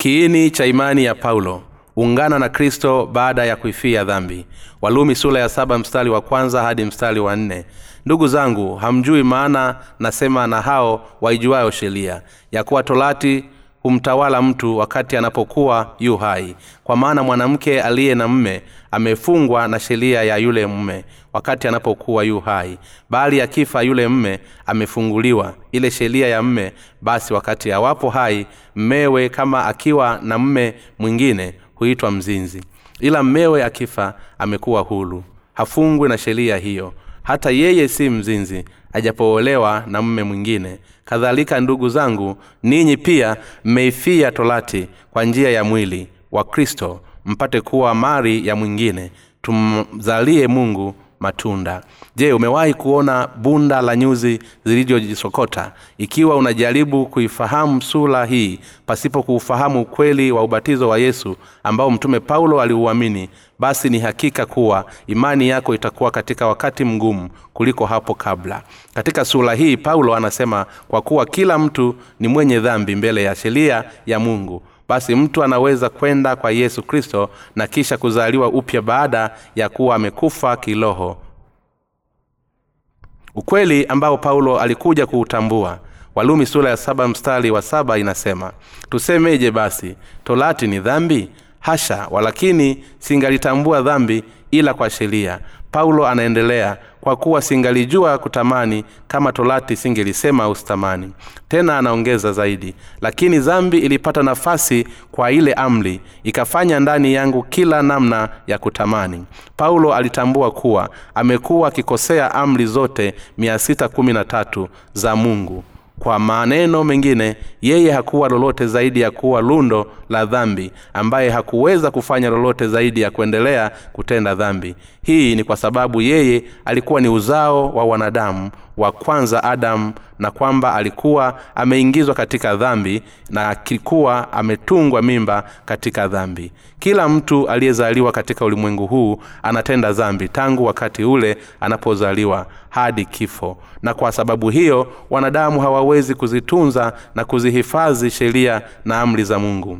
kiini cha imani ya paulo ungana na kristo baada ya kuifia dhambi. Walumi sula ya saba mstari wa kwanza hadi mstari wa nne. Ndugu zangu hamjui maana nasema na hao waijuayo sheria ya kuwa tolati humtawala mtu wakati anapokuwa yu hai. Kwa maana mwanamke aliye na mme amefungwa na sheria ya yule mme wakati anapokuwa yu hai. Bali akifa yule mme amefunguliwa. Ile sheria ya mme basi wakati awapo hai mmewe kama akiwa na mme mwingine huitwa mzinzi. Ila mmewe akifa amekuwa hulu hafungwi na sheria hiyo. Hata yeye si mzinzi ajapoolewa na mme mwingine. Kadhalika ndugu zangu ninyi pia mmeifia tolati kwa njia ya mwili wa kristo mpate kuwa mari ya mwingine. Tumzalie mungu matunda. Je umewahi kuona bunda la nyuzi zilizojisokota ikiwa unajaribu kuifahamu sura hii pasipo kuufahamu ukweli wa ubatizo wa yesu ambao mtume paulo aliuamini basi ni hakika kuwa imani yako itakuwa katika wakati mgumu kuliko hapo kabla. Katika sura hii paulo anasema kwa kuwa kila mtu ni mwenye dhambi mbele ya sheria ya mungu basi mtu anaweza kwenda kwa yesu kristo na kisha kuzaliwa upya baada ya kuwa amekufa kiroho. Ukweli ambao paulo alikuja kuutambua walumi sura ya saba mstari wa saba inasema tusemeje basi torati ni dhambi? Hasha walakini singalitambua dhambi ila kwa sheria. Paulo anaendelea kwa kuwa singalijua kutamani kama torati singelisema usitamani. Tena anaongeza zaidi lakini dhambi ilipata nafasi kwa ile amri ikafanya ndani yangu kila namna ya kutamani. Paulo alitambua kuwa amekuwa akikosea amri zote 613 za mungu kwa maneno mengine yeye hakuwa lolote zaidi ya kuwa lundo la dhambi ambaye hakuweza kufanya lolote zaidi ya kuendelea kutenda dhambi. Hii ni kwa sababu yeye alikuwa ni uzao wa wanadamu wa kwanza adamu na kwamba alikuwa ameingizwa katika dhambi na akikuwa ametungwa mimba katika dhambi. Kila mtu aliyezaliwa katika ulimwengu huu anatenda dhambi tangu wakati ule anapozaliwa hadi kifo. Na kwa sababu hiyo wanadamu hawawezi kuzitunza na kuzihifadhi sheria na amri za mungu.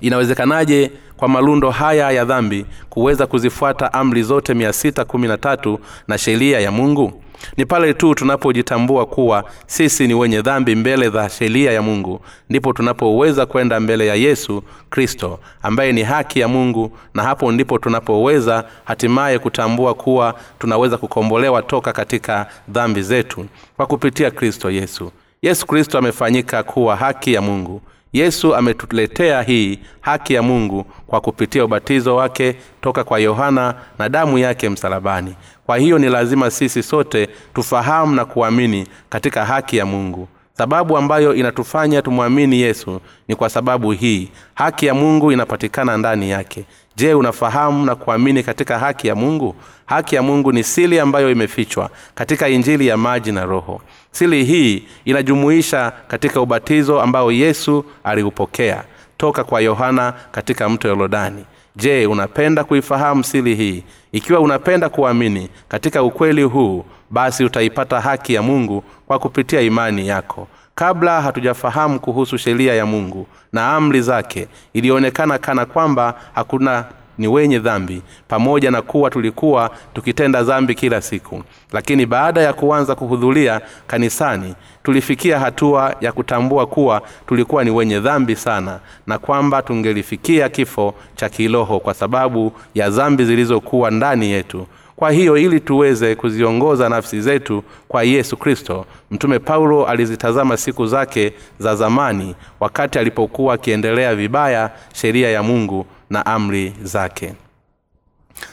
Inawezekanaje kwa malundo haya ya dhambi kuweza kuzifuata amri zote 613 na sheria ya mungu ni pale tu tunapojitambua kuwa sisi ni wenye dhambi mbele za sheria ya mungu ndipo tunapoweza kwenda mbele ya yesu kristo ambaye ni haki ya mungu na hapo ndipo tunapoweza hatimaye kutambua kuwa tunaweza kukombolewa toka katika dhambi zetu kwa kupitia kristo yesu. Yesu kristo amefanyika kuwa haki ya mungu yesu ametuletea hii haki ya mungu kwa kupitia ubatizo wake toka kwa yohana na damu yake msalabani. Kwa hiyo ni lazima sisi sote tufahamu na kuamini katika haki ya mungu sababu ambayo inatufanya tumwamini yesu ni kwa sababu hii. Haki ya mungu inapatikana ndani yake. Je unafahamu na kuamini katika haki ya mungu? Haki ya mungu ni sili ambayo imefichwa katika injili ya maji na roho. Sili hii inajumuisha katika ubatizo ambao yesu aliupokea toka kwa yohana katika mto yorodani. Je unapenda kuifahamu sili hii? Ikiwa unapenda kuamini katika ukweli huu basi utaipata haki ya mungu kwa kupitia imani yako. Kabla hatujafahamu kuhusu sheria ya mungu na amri zake ilionekana kana kwamba hakuna ni wenye dhambi pamoja na kuwa tulikuwa tukitenda dhambi kila siku. Lakini baada ya kuanza kuhudhuria kanisani tulifikia hatua ya kutambua kuwa tulikuwa ni wenye dhambi sana na kwamba tungelifikia kifo cha kiroho kwa sababu ya dhambi zilizokuwa ndani yetu kwa hiyo ili tuweze kuziongoza nafsi zetu kwa yesu kristo mtume paulo alizitazama siku zake za zamani wakati alipokuwa akiendelea vibaya sheria ya mungu na amri zake.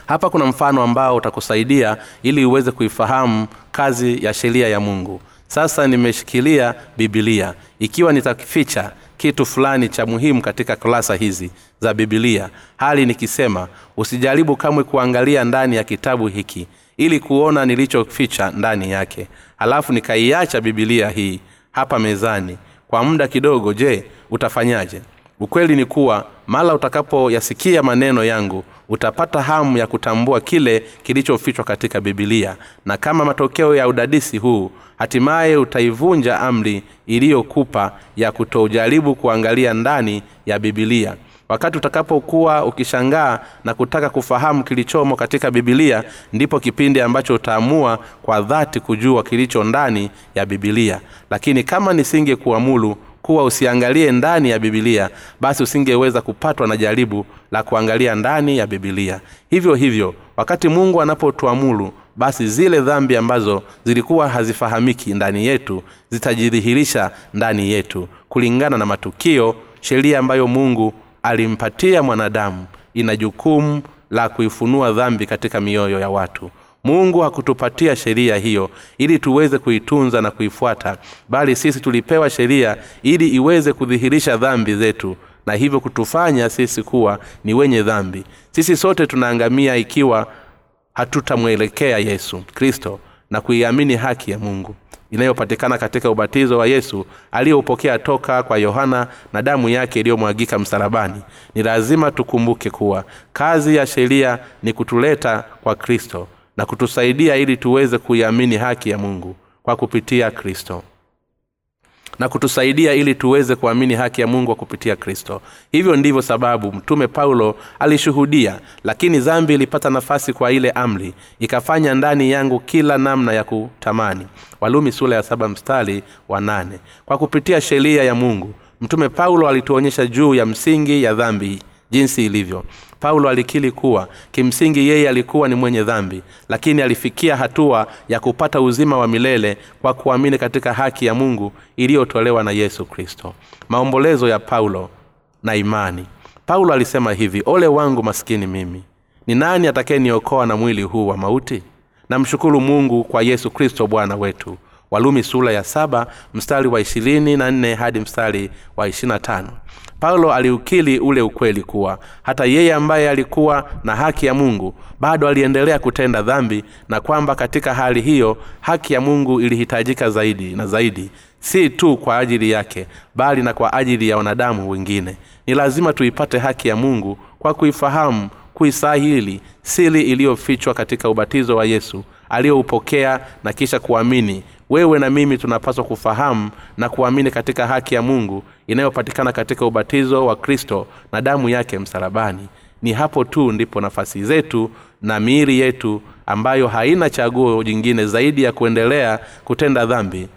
Hapa kuna mfano ambao utakusaidia ili uweze kuifahamu kazi ya sheria ya mungu. Sasa nimeshikilia bibilia ikiwa nitakificha kitu fulani cha muhimu katika kurasa hizi za bibilia hali nikisema usijaribu kamwe kuangalia ndani ya kitabu hiki ili kuona nilichoficha ndani yake. Halafu nikaiacha bibilia hii hapa mezani kwa muda kidogo je utafanyaje ukweli ni kuwa mala utakapoyasikia maneno yangu utapata hamu ya kutambua kile kilichofichwa katika bibilia na kama matokeo ya udadisi huu hatimaye utaivunja amri iliyokupa ya kutojaribu kuangalia ndani ya bibilia wakati utakapokuwa ukishangaa na kutaka kufahamu kilichomo katika bibilia ndipo kipindi ambacho utaamua kwa dhati kujua kilicho ndani ya bibilia lakini kama nisinge kuamulu kuwa usiangalie ndani ya bibilia basi usingeweza kupatwa na jaribu la kuangalia ndani ya bibilia hivyo hivyo wakati mungu anapotuamulu basi zile dhambi ambazo zilikuwa hazifahamiki ndani yetu zitajidhihirisha ndani yetu kulingana na matukio sheria ambayo mungu alimpatia mwanadamu. Ina jukumu la kuifunua dhambi katika mioyo ya watu mungu hakutupatia sheria hiyo ili tuweze kuitunza na kuifuata bali sisi tulipewa sheria ili iweze kudhihirisha dhambi zetu na hivyo kutufanya sisi kuwa ni wenye dhambi. Sisi sote tunaangamia ikiwa hatutamwelekea yesu kristo na kuiamini haki ya mungu inayopatikana katika ubatizo wa yesu aliyoupokea toka kwa yohana na damu yake iliyomwagika msalabani. Ni lazima tukumbuke kuwa kazi ya sheria ni kutuleta kwa kristo na kutusaidia ili tuweze kuiamini haki ya mungu kwa kupitia kristo. Na kutusaidia ili tuweze kuamini haki ya mungu kwa kupitia kristo. Hivyo ndivyo sababu mtume paulo alishuhudia lakini dhambi ilipata nafasi kwa ile amri ikafanya ndani yangu kila namna ya kutamani. Walumi sula ya saba mstari wa nane. Kwa kupitia sheria ya mungu mtume paulo alituonyesha juu ya msingi ya dhambi jinsi ilivyo paulo alikili kuwa kimsingi yeye alikuwa ni mwenye dhambi lakini alifikia hatua ya kupata uzima wa milele kwa kuamini katika haki ya mungu iliyotolewa na yesu kristo. Maombolezo ya paulo na imani. Paulo alisema hivi ole wangu maskini mimi ni nani atakayeniokoa na mwili huu wa mauti? Namshukuru mungu kwa yesu kristo bwana wetu. Walumi sura ya saba mstari wa ishirini na nne hadi mstari wa ishirina tano paulo aliukili ule ukweli kuwa hata yeye ambaye alikuwa na haki ya mungu bado aliendelea kutenda dhambi na kwamba katika hali hiyo haki ya mungu ilihitajika zaidi na zaidi si tu kwa ajili yake bali na kwa ajili ya wanadamu wengine. Ni lazima tuipate haki ya mungu kwa kuifahamu kuisahili sili iliyofichwa katika ubatizo wa yesu aliyoupokea na kisha kuamini wewe na mimi tunapaswa kufahamu na kuamini katika haki ya mungu inayopatikana katika ubatizo wa kristo na damu yake msalabani. Ni hapo tu ndipo nafasi zetu na miili yetu ambayo haina chaguo jingine zaidi ya kuendelea kutenda dhambi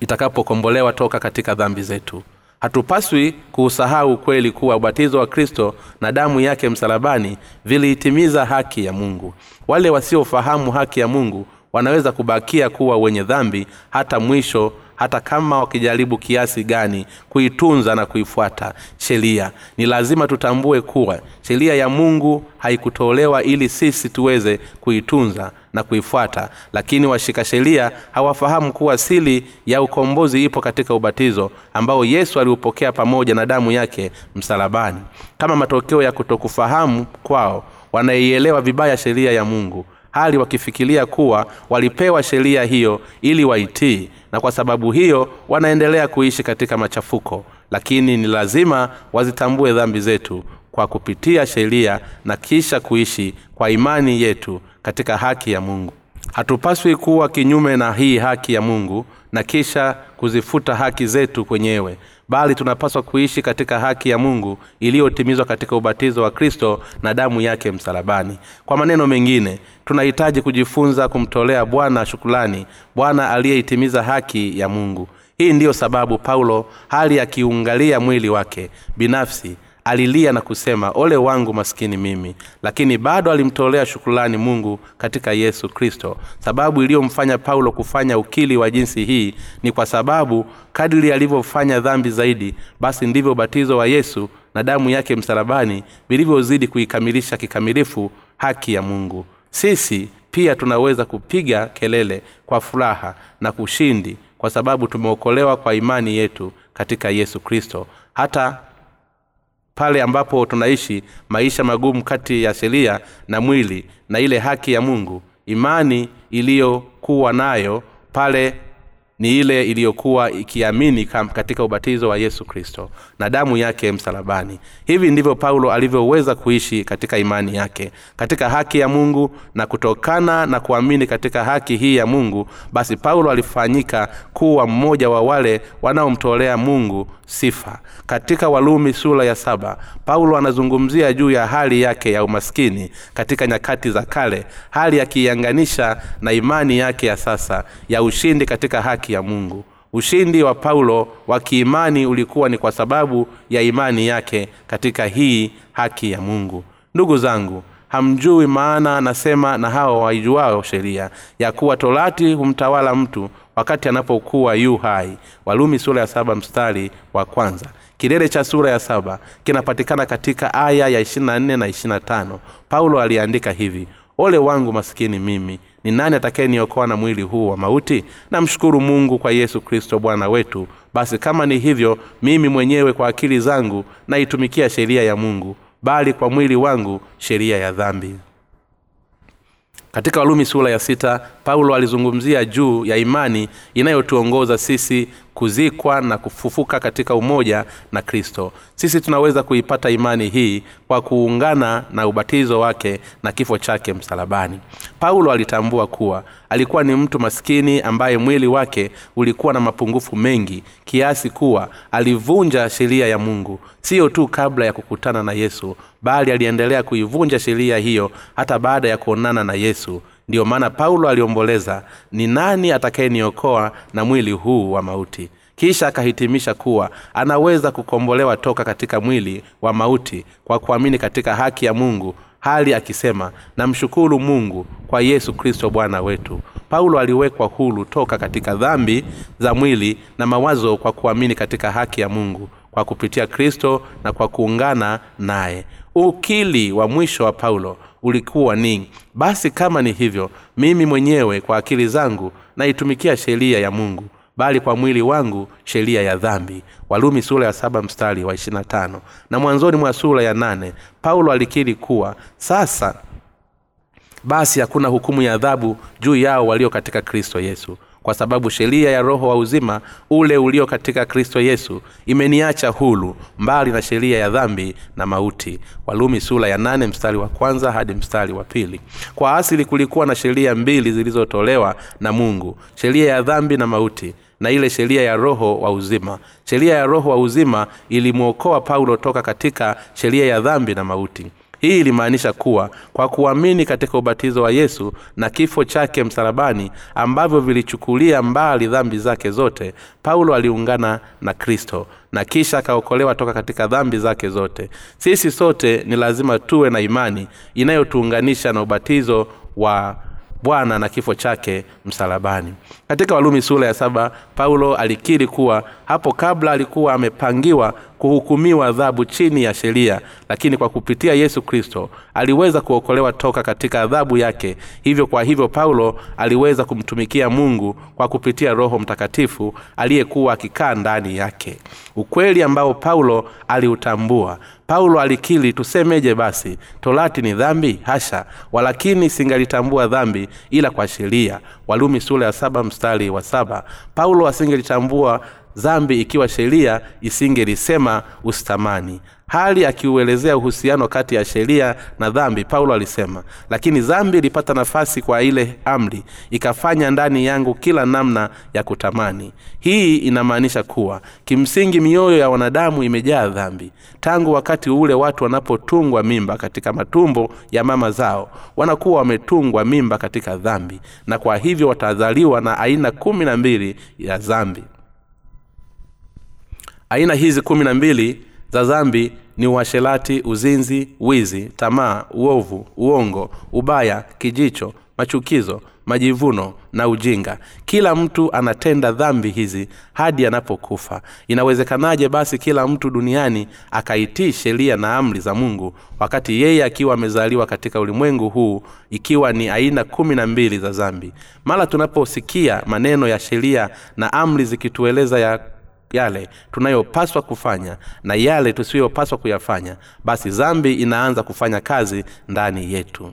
itakapokombolewa toka katika dhambi zetu. Hatupaswi kuusahau ukweli kuwa ubatizo wa kristo na damu yake msalabani viliitimiza haki ya mungu. Wale wasiofahamu haki ya mungu wanaweza kubakia kuwa wenye dhambi hata mwisho hata kama wakijaribu kiasi gani kuitunza na kuifuata sheria. Ni lazima tutambue kuwa sheria ya mungu haikutolewa ili sisi tuweze kuitunza na kuifuata. Lakini washika sheria hawafahamu kuwa sili ya ukombozi ipo katika ubatizo ambao yesu aliupokea pamoja na damu yake msalabani. Kama matokeo ya kutokufahamu kwao wanaielewa vibaya sheria ya mungu hali wakifikiria kuwa walipewa sheria hiyo ili waitii na kwa sababu hiyo wanaendelea kuishi katika machafuko. Lakini ni lazima wazitambue dhambi zetu kwa kupitia sheria na kisha kuishi kwa imani yetu katika haki ya mungu. Hatupaswi kuwa kinyume na hii haki ya mungu na kisha kuzifuta haki zetu kwenyewe bali tunapaswa kuishi katika haki ya mungu iliyotimizwa katika ubatizo wa kristo na damu yake msalabani. Kwa maneno mengine tunahitaji kujifunza kumtolea bwana shukulani bwana aliyeitimiza haki ya mungu. Hii ndiyo sababu paulo hali akiungalia mwili wake binafsi alilia na kusema ole wangu maskini mimi. Lakini bado alimtolea shukulani mungu katika yesu kristo. Sababu iliyomfanya paulo kufanya ukili wa jinsi hii ni kwa sababu kadiri alivyofanya dhambi zaidi basi ndivyo ubatizo wa yesu na damu yake msalabani vilivyozidi kuikamilisha kikamilifu haki ya mungu. Sisi pia tunaweza kupiga kelele kwa furaha na kushindi kwa sababu tumeokolewa kwa imani yetu katika yesu kristo. Hata pale ambapo tunaishi maisha magumu kati ya sheria na mwili na ile haki ya mungu. Imani iliyokuwa nayo pale ni ile iliyokuwa ikiamini katika ubatizo wa yesu kristo na damu yake msalabani. Hivi ndivyo paulo alivyoweza kuishi katika imani yake. Katika haki ya mungu na kutokana na kuamini katika haki hii ya mungu basi paulo alifanyika kuwa mmoja wa wale wanaomtolea mungu sifa. Katika walumi sura ya saba paulo anazungumzia juu ya hali yake ya umaskini katika nyakati za kale hali akiianganisha na imani yake ya sasa ya ushindi katika haki ya mungu. Ushindi wa paulo wa kiimani ulikuwa ni kwa sababu ya imani yake katika hii haki ya mungu. Ndugu zangu hamjui maana anasema na hao waijuao sheria ya kuwa torati humtawala mtu wakati anapokuwa yu hai. Walumi sura ya saba mstari wa kwanza. Kilele cha sura ya saba kinapatikana katika aya ya 24 na 25 paulo aliandika hivi ole wangu masikini mimi ni nani atakayeniokoa na mwili huu wa mauti? Namshukuru mungu kwa yesu kristo bwana wetu. Basi kama ni hivyo mimi mwenyewe kwa akili zangu naitumikia sheria ya mungu bali kwa mwili wangu sheria ya dhambi katika walumi sura ya sita paulo alizungumzia juu ya imani inayotuongoza sisi kuzikwa na kufufuka katika umoja na kristo. Sisi tunaweza kuipata imani hii kwa kuungana na ubatizo wake na kifo chake msalabani. Paulo alitambua kuwa alikuwa ni mtu maskini ambaye mwili wake ulikuwa na mapungufu mengi kiasi kuwa alivunja sheria ya mungu. Siyo tu kabla ya kukutana na yesu bali aliendelea kuivunja sheria hiyo hata baada ya kuonana na yesu ndiyo maana paulo aliomboleza ni nani atakayeniokoa na mwili huu wa mauti? Kisha akahitimisha kuwa anaweza kukombolewa toka katika mwili wa mauti kwa kuamini katika haki ya mungu hali akisema namshukuru mungu kwa yesu kristo bwana wetu paulo aliwekwa hulu toka katika dhambi za mwili na mawazo kwa kuamini katika haki ya mungu kwa kupitia kristo na kwa kuungana naye. Ukili wa mwisho wa paulo ulikuwa ni basi kama ni hivyo mimi mwenyewe kwa akili zangu naitumikia sheria ya mungu bali kwa mwili wangu sheria ya dhambi. Walumi sura ya saba mstari wa ishirina tano. Na mwanzoni mwa sura ya nane paulo alikiri kuwa sasa basi hakuna hukumu ya adhabu juu yao walio katika kristo yesu kwa sababu sheria ya roho wa uzima ule ulio katika kristo yesu imeniacha hulu mbali na sheria ya dhambi na mauti. Walumi sura ya nane mstari wa kwanza hadi mstari wa pili. Kwa asili kulikuwa na sheria mbili zilizotolewa na mungu sheria ya dhambi na mauti na ile sheria ya roho wa uzima. Sheria ya roho wa uzima ilimwokoa paulo toka katika sheria ya dhambi na mauti hii ilimaanisha kuwa kwa kuamini katika ubatizo wa yesu na kifo chake msalabani ambavyo vilichukulia mbali dhambi zake zote paulo aliungana na kristo na kisha akaokolewa toka katika dhambi zake zote. Sisi sote ni lazima tuwe na imani inayotuunganisha na ubatizo wa bwana na kifo chake msalabani. Katika walumi sura ya saba paulo alikiri kuwa hapo kabla alikuwa amepangiwa kuhukumiwa adhabu chini ya sheria lakini kwa kupitia yesu kristo aliweza kuokolewa toka katika adhabu yake. Hivyo kwa hivyo paulo aliweza kumtumikia mungu kwa kupitia roho mtakatifu aliyekuwa akikaa ndani yake. Ukweli ambao paulo aliutambua. Paulo alikili tusemeje basi? Torati ni dhambi? Hasha! Walakini singalitambua dhambi ila kwa sheria. Walumi sura ya saba mstari wa saba. Paulo asingelitambua dhambi ikiwa sheria isingelisema usitamani hali akiuelezea uhusiano kati ya sheria na dhambi paulo alisema lakini dhambi ilipata nafasi kwa ile amri ikafanya ndani yangu kila namna ya kutamani. Hii inamaanisha kuwa kimsingi mioyo ya wanadamu imejaa dhambi. Tangu wakati ule watu wanapotungwa mimba katika matumbo ya mama zao wanakuwa wametungwa mimba katika dhambi na kwa hivyo watazaliwa na aina kumi na mbili ya dhambi aina hizi kumi na mbili za dhambi ni uhasherati uzinzi wizi tamaa uovu uongo ubaya kijicho machukizo majivuno na ujinga. Kila mtu anatenda dhambi hizi hadi anapokufa. Inawezekanaje basi kila mtu duniani akaitii sheria na amri za mungu wakati yeye akiwa amezaliwa katika ulimwengu huu ikiwa ni aina kumi na mbili za zambi mara tunaposikia maneno ya sheria na amri zikitueleza ya yale tunayopaswa kufanya na yale tusiyopaswa kuyafanya basi dhambi inaanza kufanya kazi ndani yetu.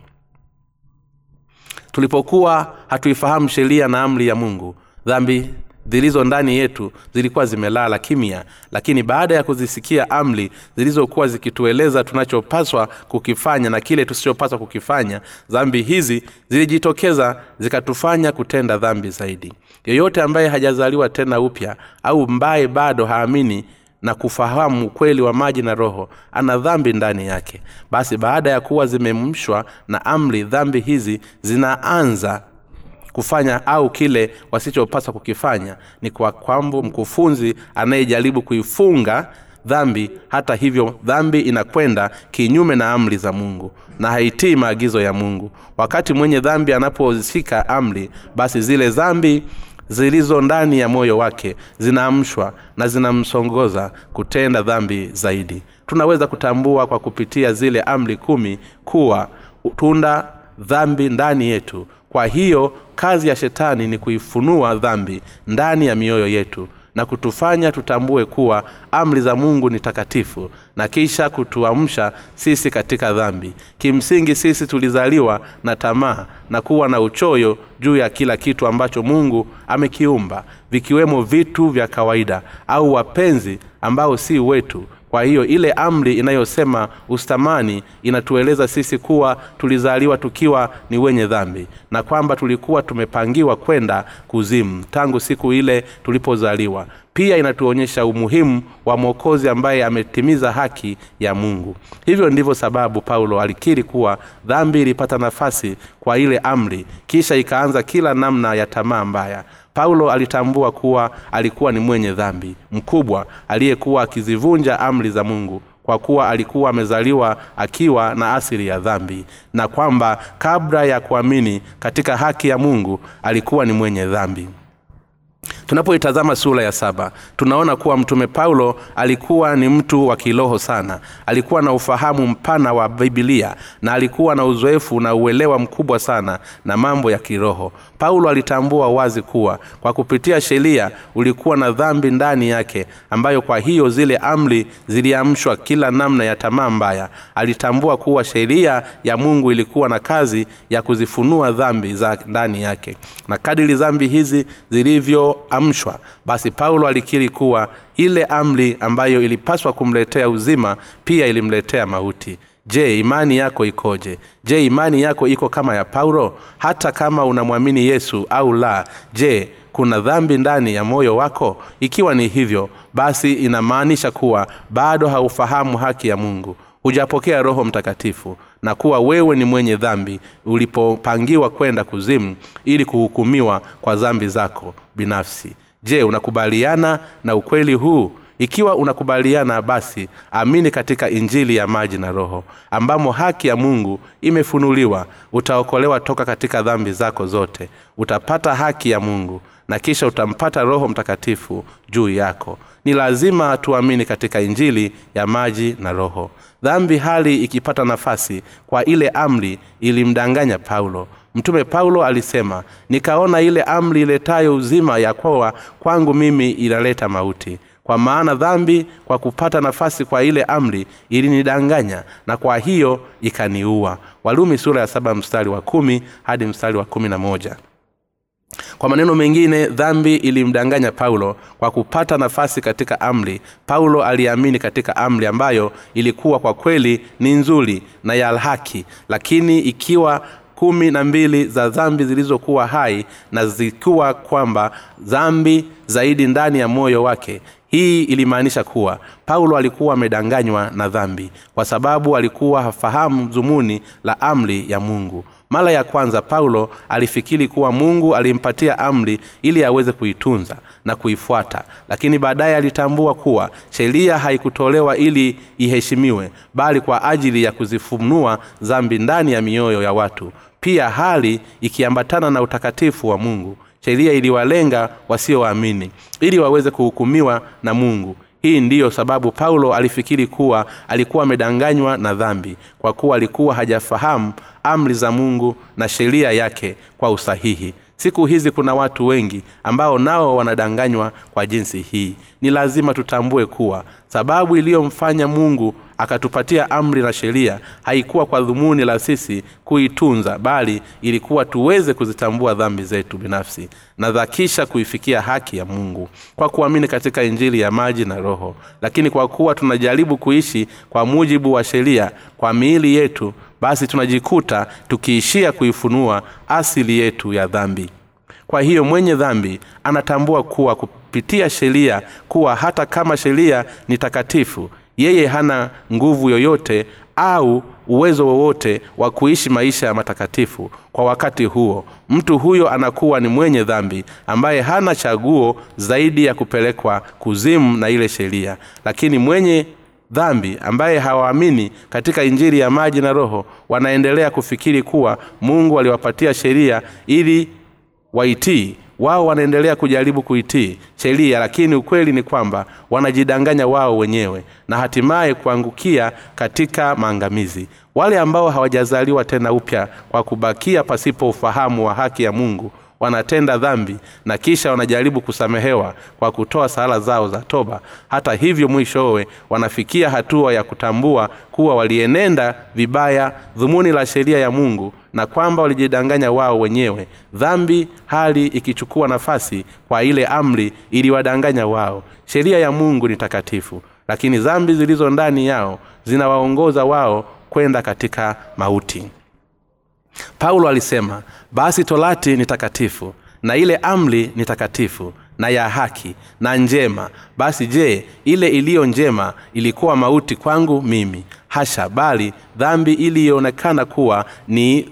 Tulipokuwa hatuifahamu sheria na amri ya mungu dhambi zilizo ndani yetu zilikuwa zimelala kimya lakini baada ya kuzisikia amri zilizokuwa zikitueleza tunachopaswa kukifanya na kile tusichopaswa kukifanya dhambi hizi zilijitokeza zikatufanya kutenda dhambi zaidi yeyote ambaye hajazaliwa tena upya au mbaye bado haamini na kufahamu ukweli wa maji na roho ana dhambi ndani yake. Basi baada ya kuwa zimemshwa na amri dhambi hizi zinaanza kufanya au kile wasichopaswa kukifanya ni kwa kwambu mkufunzi anayejaribu kuifunga dhambi hata hivyo dhambi inakwenda kinyume na amri za mungu na haitii maagizo ya mungu. Wakati mwenye dhambi anapozishika amri basi zile dhambi zilizo ndani ya moyo wake zinaamshwa na zinamsongoza kutenda dhambi zaidi. Tunaweza kutambua kwa kupitia zile amri kumi kuwa tunda dhambi ndani yetu. Kwa hiyo kazi ya shetani ni kuifunua dhambi ndani ya mioyo yetu na kutufanya tutambue kuwa amri za mungu ni takatifu na kisha kutuamsha sisi katika dhambi. Kimsingi sisi tulizaliwa na tamaa na kuwa na uchoyo juu ya kila kitu ambacho mungu amekiumba vikiwemo vitu vya kawaida au wapenzi ambao si wetu kwa hiyo ile amri inayosema ustamani inatueleza sisi kuwa tulizaliwa tukiwa ni wenye dhambi na kwamba tulikuwa tumepangiwa kwenda kuzimu tangu siku ile tulipozaliwa. Pia inatuonyesha umuhimu wa mwokozi ambaye ametimiza haki ya mungu. Hivyo ndivyo sababu paulo alikiri kuwa dhambi ilipata nafasi kwa ile amri kisha ikaanza kila namna ya tamaa mbaya paulo alitambua kuwa alikuwa ni mwenye dhambi mkubwa aliyekuwa akizivunja amri za mungu kwa kuwa alikuwa amezaliwa akiwa na asili ya dhambi na kwamba kabla ya kuamini katika haki ya mungu alikuwa ni mwenye dhambi tunapoitazama sura ya saba tunaona kuwa mtume paulo alikuwa ni mtu wa kiroho sana. Alikuwa na ufahamu mpana wa bibilia na alikuwa na uzoefu na uelewa mkubwa sana na mambo ya kiroho. Paulo alitambua wazi kuwa kwa kupitia sheria ulikuwa na dhambi ndani yake ambayo kwa hiyo zile amri ziliamshwa kila namna ya tamaa mbaya. Alitambua kuwa sheria ya mungu ilikuwa na kazi ya kuzifunua dhambi za ndani yake. Na kadiri dhambi hizi zilivyoamshwa basi paulo alikiri kuwa ile amri ambayo ilipaswa kumletea uzima pia ilimletea mauti. Je imani yako ikoje? Je imani yako iko kama ya paulo? Hata kama unamwamini yesu au la je kuna dhambi ndani ya moyo wako? Ikiwa ni hivyo basi inamaanisha kuwa bado haufahamu haki ya mungu. Hujapokea roho mtakatifu na kuwa wewe ni mwenye dhambi ulipopangiwa kwenda kuzimu ili kuhukumiwa kwa dhambi zako binafsi. Je unakubaliana na ukweli huu? Ikiwa unakubaliana basi amini katika injili ya maji na roho ambamo haki ya mungu imefunuliwa. Utaokolewa toka katika dhambi zako zote. Utapata haki ya mungu na kisha utampata roho mtakatifu juu yako. Ni lazima tuamini katika injili ya maji na roho dhambi hali ikipata nafasi kwa ile amri ilimdanganya paulo. Mtume paulo alisema nikaona ile amri iletayo uzima ya koa kwangu mimi inaleta mauti. Kwa maana dhambi kwa kupata nafasi kwa ile amri ilinidanganya na kwa hiyo ikaniua. Walumi sura ya saba mstari wa kumi hadi mstari wa kumi na moja kwa maneno mengine dhambi ilimdanganya paulo kwa kupata nafasi katika amri. Paulo aliamini katika amri ambayo ilikuwa kwa kweli ni nzuri na ya haki. Lakini ikiwa kumi na mbili za dhambi zilizokuwa hai na zikiwa kwamba dhambi zaidi ndani ya moyo wake hii ilimaanisha kuwa paulo alikuwa amedanganywa na dhambi kwa sababu alikuwa hafahamu dhumuni la amri ya mungu. Mara ya kwanza paulo alifikiri kuwa mungu alimpatia amri ili aweze kuitunza na kuifuata lakini baadaye alitambua kuwa sheria haikutolewa ili iheshimiwe bali kwa ajili ya kuzifunua dhambi ndani ya mioyo ya watu pia hali ikiambatana na utakatifu wa mungu sheria iliwalenga wasioamini ili waweze kuhukumiwa na mungu. Hii ndiyo sababu paulo alifikiri kuwa alikuwa amedanganywa na dhambi kwa kuwa alikuwa hajafahamu amri za mungu na sheria yake kwa usahihi siku hizi kuna watu wengi ambao nao wanadanganywa kwa jinsi hii. Ni lazima tutambue kuwa sababu iliyomfanya mungu akatupatia amri na sheria haikuwa kwa dhumuni la sisi kuitunza bali ilikuwa tuweze kuzitambua dhambi zetu binafsi na dhakisha kuifikia haki ya mungu. Kwa kuamini katika injili ya maji na roho lakini kwa kuwa tunajaribu kuishi kwa mujibu wa sheria kwa miili yetu basi tunajikuta tukiishia kuifunua asili yetu ya dhambi. Kwa hiyo mwenye dhambi anatambua kuwa kupitia sheria kuwa hata kama sheria ni takatifu yeye hana nguvu yoyote au uwezo wowote wa kuishi maisha ya matakatifu. Kwa wakati huo mtu huyo anakuwa ni mwenye dhambi ambaye hana chaguo zaidi ya kupelekwa kuzimu na ile sheria. Lakini mwenye dhambi ambaye hawaamini katika injili ya maji na roho wanaendelea kufikiri kuwa mungu aliwapatia sheria ili waitii. Wao wanaendelea kujaribu kuitii sheria lakini ukweli ni kwamba wanajidanganya wao wenyewe na hatimaye kuangukia katika maangamizi. Wale ambao hawajazaliwa tena upya kwa kubakia pasipo ufahamu wa haki ya mungu wanatenda dhambi na kisha wanajaribu kusamehewa kwa kutoa sala zao za toba. Hata hivyo mwishowe wanafikia hatua ya kutambua kuwa walienenda vibaya dhumuni la sheria ya mungu na kwamba walijidanganya wao wenyewe dhambi hali ikichukua nafasi kwa ile amri iliwadanganya wao. Sheria ya mungu ni takatifu lakini dhambi zilizo ndani yao zinawaongoza wao kwenda katika mauti. Paulo alisema basi torati ni takatifu na ile amri ni takatifu na ya haki na njema. Basi je ile iliyo njema ilikuwa mauti kwangu mimi? Hasha bali dhambi iliyoonekana kuwa ni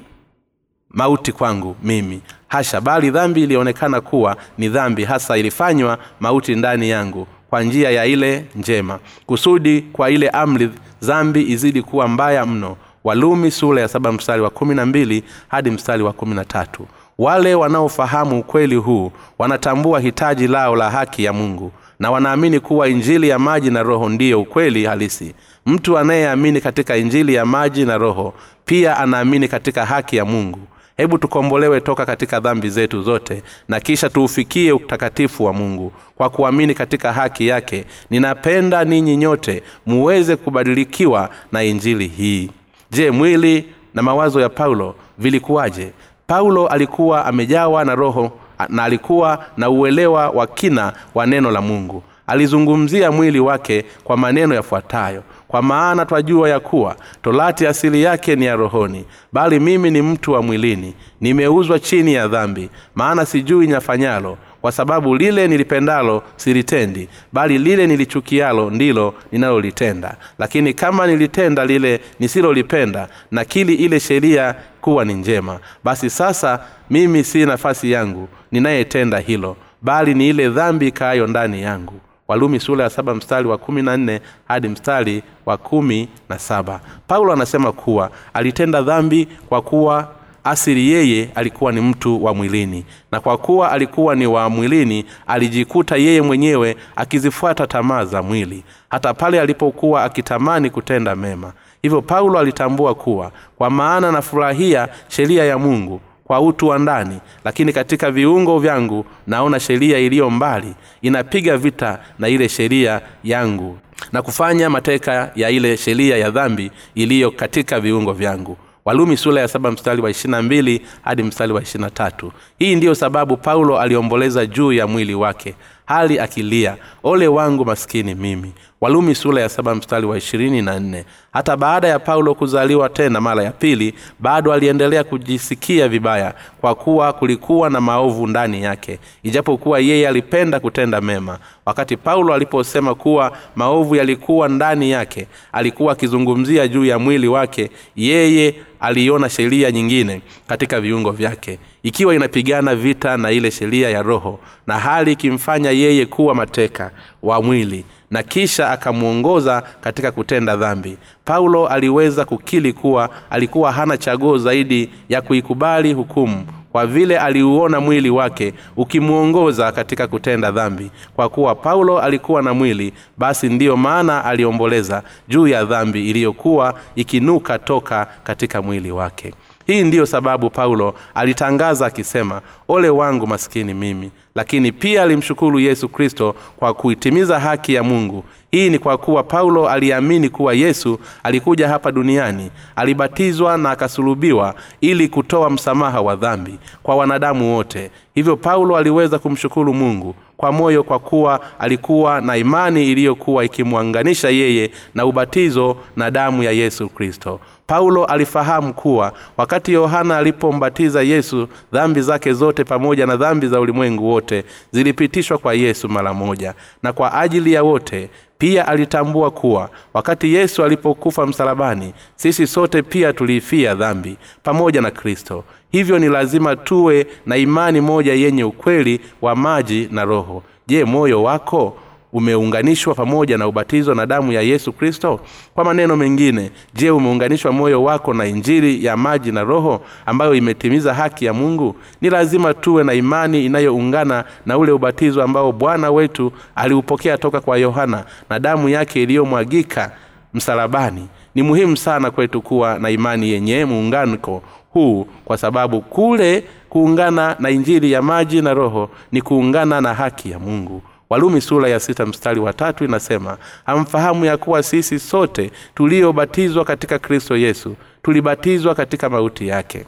mauti kwangu mimi. Hasha bali dhambi ilionekana kuwa ni dhambi hasa ilifanywa mauti ndani yangu kwa njia ya ile njema. Kusudi kwa ile amri dhambi izidi kuwa mbaya mno walumi sura ya saba mstari wa kumi na mbili hadi mstari wa kumi na tatu. Wale wanaofahamu ukweli huu wanatambua hitaji lao la haki ya mungu na wanaamini kuwa injili ya maji na roho ndiyo ukweli halisi. Mtu anayeamini katika injili ya maji na roho pia anaamini katika haki ya mungu. Hebu tukombolewe toka katika dhambi zetu zote na kisha tuufikie utakatifu wa mungu. Kwa kuamini katika haki yake ninapenda ninyi nyote muweze kubadilikiwa na injili hii je mwili na mawazo ya paulo vilikuwaje? Paulo alikuwa amejawa na roho na alikuwa na uelewa wa kina wa neno la mungu. Alizungumzia mwili wake kwa maneno yafuatayo. Kwa maana twajua ya kuwa torati asili yake ni ya rohoni bali mimi ni mtu wa mwilini. Nimeuzwa chini ya dhambi maana sijui nyafanyalo kwa sababu lile nilipendalo silitendi bali lile nilichukialo ndilo ninalolitenda. Lakini kama nilitenda lile nisilolipenda nakili ile sheria kuwa ni njema basi sasa mimi si nafasi yangu ninayetenda hilo bali ni ile dhambi ikaayo ndani yangu. Walumi sura ya saba mstari wa kumi na nne hadi mstari wa kumi na saba. Paulo anasema kuwa alitenda dhambi kwa kuwa asili yeye alikuwa ni mtu wa mwilini. Na kwa kuwa alikuwa ni wa mwilini alijikuta yeye mwenyewe akizifuata tamaa za mwili hata pale alipokuwa akitamani kutenda mema. Hivyo paulo alitambua kuwa kwa maana nafurahia sheria ya mungu kwa utu wa ndani lakini katika viungo vyangu naona sheria iliyo mbali inapiga vita na ile sheria yangu na kufanya mateka ya ile sheria ya dhambi iliyo katika viungo vyangu walumi sura ya saba mstari wa ishirina mbili hadi mstari wa ishirina tatu. Hii ndiyo sababu paulo aliomboleza juu ya mwili wake hali akilia ole wangu maskini mimi. Walumi sula ya saba mstari wa ishirini na nne. Hata baada ya paulo kuzaliwa tena mara ya pili bado aliendelea kujisikia vibaya kwa kuwa kulikuwa na maovu ndani yake ijapokuwa yeye alipenda kutenda mema. Wakati paulo aliposema kuwa maovu yalikuwa ndani yake alikuwa akizungumzia juu ya mwili wake yeye aliona sheria nyingine katika viungo vyake ikiwa inapigana vita na ile sheria ya roho na hali ikimfanya yeye kuwa mateka wa mwili. Na kisha akamwongoza katika kutenda dhambi. Paulo aliweza kukili kuwa alikuwa hana chaguo zaidi ya kuikubali hukumu kwa vile aliuona mwili wake ukimwongoza katika kutenda dhambi. Kwa kuwa paulo alikuwa na mwili basi ndiyo maana aliomboleza juu ya dhambi iliyokuwa ikinuka toka katika mwili wake hii ndiyo sababu paulo alitangaza akisema ole wangu maskini mimi. Lakini pia alimshukuru yesu kristo kwa kuitimiza haki ya mungu. Hii ni kwa kuwa paulo aliamini kuwa yesu alikuja hapa duniani alibatizwa na akasulubiwa ili kutoa msamaha wa dhambi kwa wanadamu wote. Hivyo paulo aliweza kumshukuru mungu kwa moyo kwa kuwa alikuwa na imani iliyokuwa ikimwanganisha yeye na ubatizo na damu ya yesu kristo paulo alifahamu kuwa wakati yohana alipombatiza yesu dhambi zake zote pamoja na dhambi za ulimwengu wote zilipitishwa kwa yesu mara moja. Na kwa ajili ya wote pia alitambua kuwa wakati yesu alipokufa msalabani sisi sote pia tuliifia dhambi pamoja na kristo. Hivyo ni lazima tuwe na imani moja yenye ukweli wa maji na roho. Je moyo wako umeunganishwa pamoja na ubatizo na damu ya yesu kristo? Kwa maneno mengine je umeunganishwa moyo wako na injili ya maji na roho ambayo imetimiza haki ya mungu? Ni lazima tuwe na imani inayoungana na ule ubatizo ambao bwana wetu aliupokea toka kwa yohana na damu yake iliyomwagika msalabani. Ni muhimu sana kwetu kuwa na imani yenye muunganiko huu kwa sababu kule kuungana na injili ya maji na roho ni kuungana na haki ya mungu walumi sura ya sita mstari wa tatu inasema hamfahamu ya kuwa sisi sote tuliobatizwa katika kristo yesu tulibatizwa katika mauti yake.